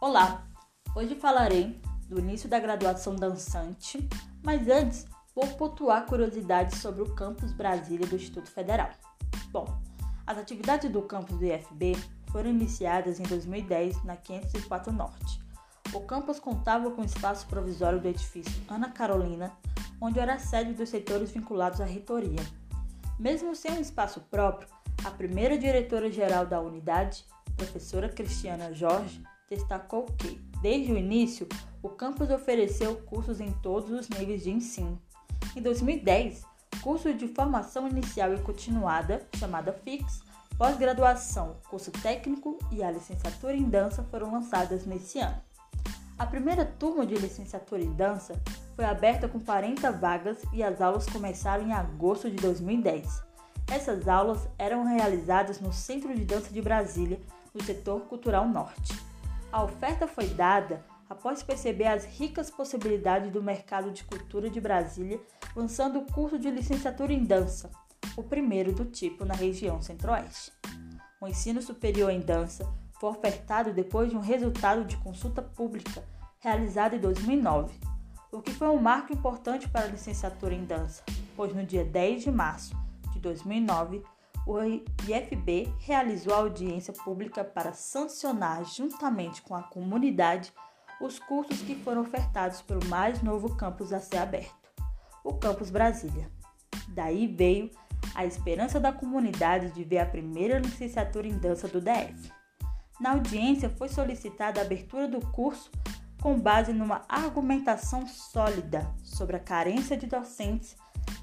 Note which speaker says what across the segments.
Speaker 1: Olá, hoje falarei do início da graduação dançante, mas antes vou pontuar curiosidades sobre o Campus Brasília do Instituto Federal. Bom, as atividades do campus do IFB foram iniciadas em 2010 na 504 Norte. O campus contava com espaço provisório do edifício Ana Carolina, onde era a sede dos setores vinculados à reitoria. Mesmo sem um espaço próprio, a primeira diretora-geral da unidade, professora Cristiana Jorge, destacou que, desde o início, o campus ofereceu cursos em todos os níveis de ensino. Em 2010, curso de formação inicial e continuada, chamada FIX, pós-graduação, curso técnico e a licenciatura em dança foram lançadas nesse ano. A primeira turma de licenciatura em dança foi aberta com 40 vagas e as aulas começaram em agosto de 2010. Essas aulas eram realizadas no Centro de Dança de Brasília, no setor cultural norte. A oferta foi dada após perceber as ricas possibilidades do mercado de cultura de Brasília, lançando o curso de licenciatura em dança, o primeiro do tipo na região centro-oeste. O ensino superior em dança foi ofertado depois de um resultado de consulta pública realizado em 2009, o que foi um marco importante para a licenciatura em dança, pois no dia 10 de março de 2009, o IFB realizou audiência pública para sancionar, juntamente com a comunidade, os cursos que foram ofertados pelo mais novo campus a ser aberto, o Campus Brasília. Daí veio a esperança da comunidade de ver a primeira licenciatura em dança do DF. Na audiência foi solicitada a abertura do curso com base numa argumentação sólida sobre a carência de docentes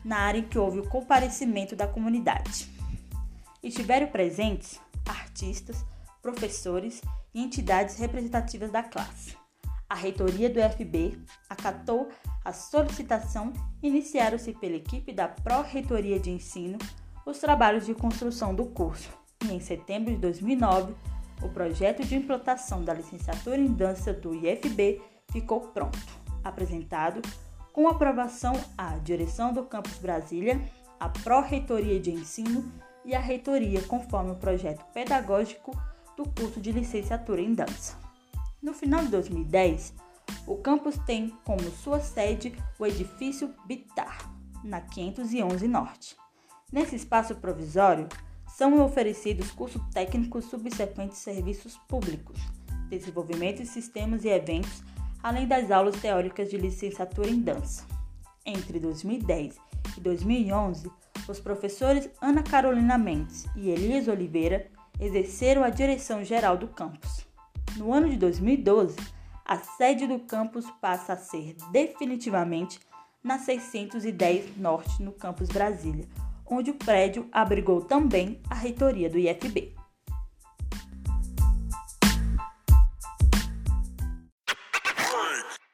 Speaker 1: na área em que houve o comparecimento da comunidade. Estiveram presentes artistas, professores e entidades representativas da classe. A reitoria do FB acatou a solicitação e iniciaram-se pela equipe da Pró-Reitoria de Ensino os trabalhos de construção do curso. E em setembro de 2009, o projeto de implantação da licenciatura em dança do IFB ficou pronto, apresentado com aprovação à direção do Campus Brasília, a Pró-Reitoria de Ensino e a Reitoria, conforme o projeto pedagógico do curso de licenciatura em dança. No final de 2010, o campus tem como sua sede o edifício Bitar, na 511 Norte. Nesse espaço provisório, são oferecidos cursos técnicos subsequentes serviços públicos, desenvolvimento de sistemas e eventos, além das aulas teóricas de licenciatura em dança. Entre 2010 e 2011, os professores Ana Carolina Mendes e Elias Oliveira exerceram a direção geral do campus. No ano de 2012, a sede do campus passa a ser definitivamente na 610 Norte, no campus Brasília, onde o prédio abrigou também a reitoria do IFB.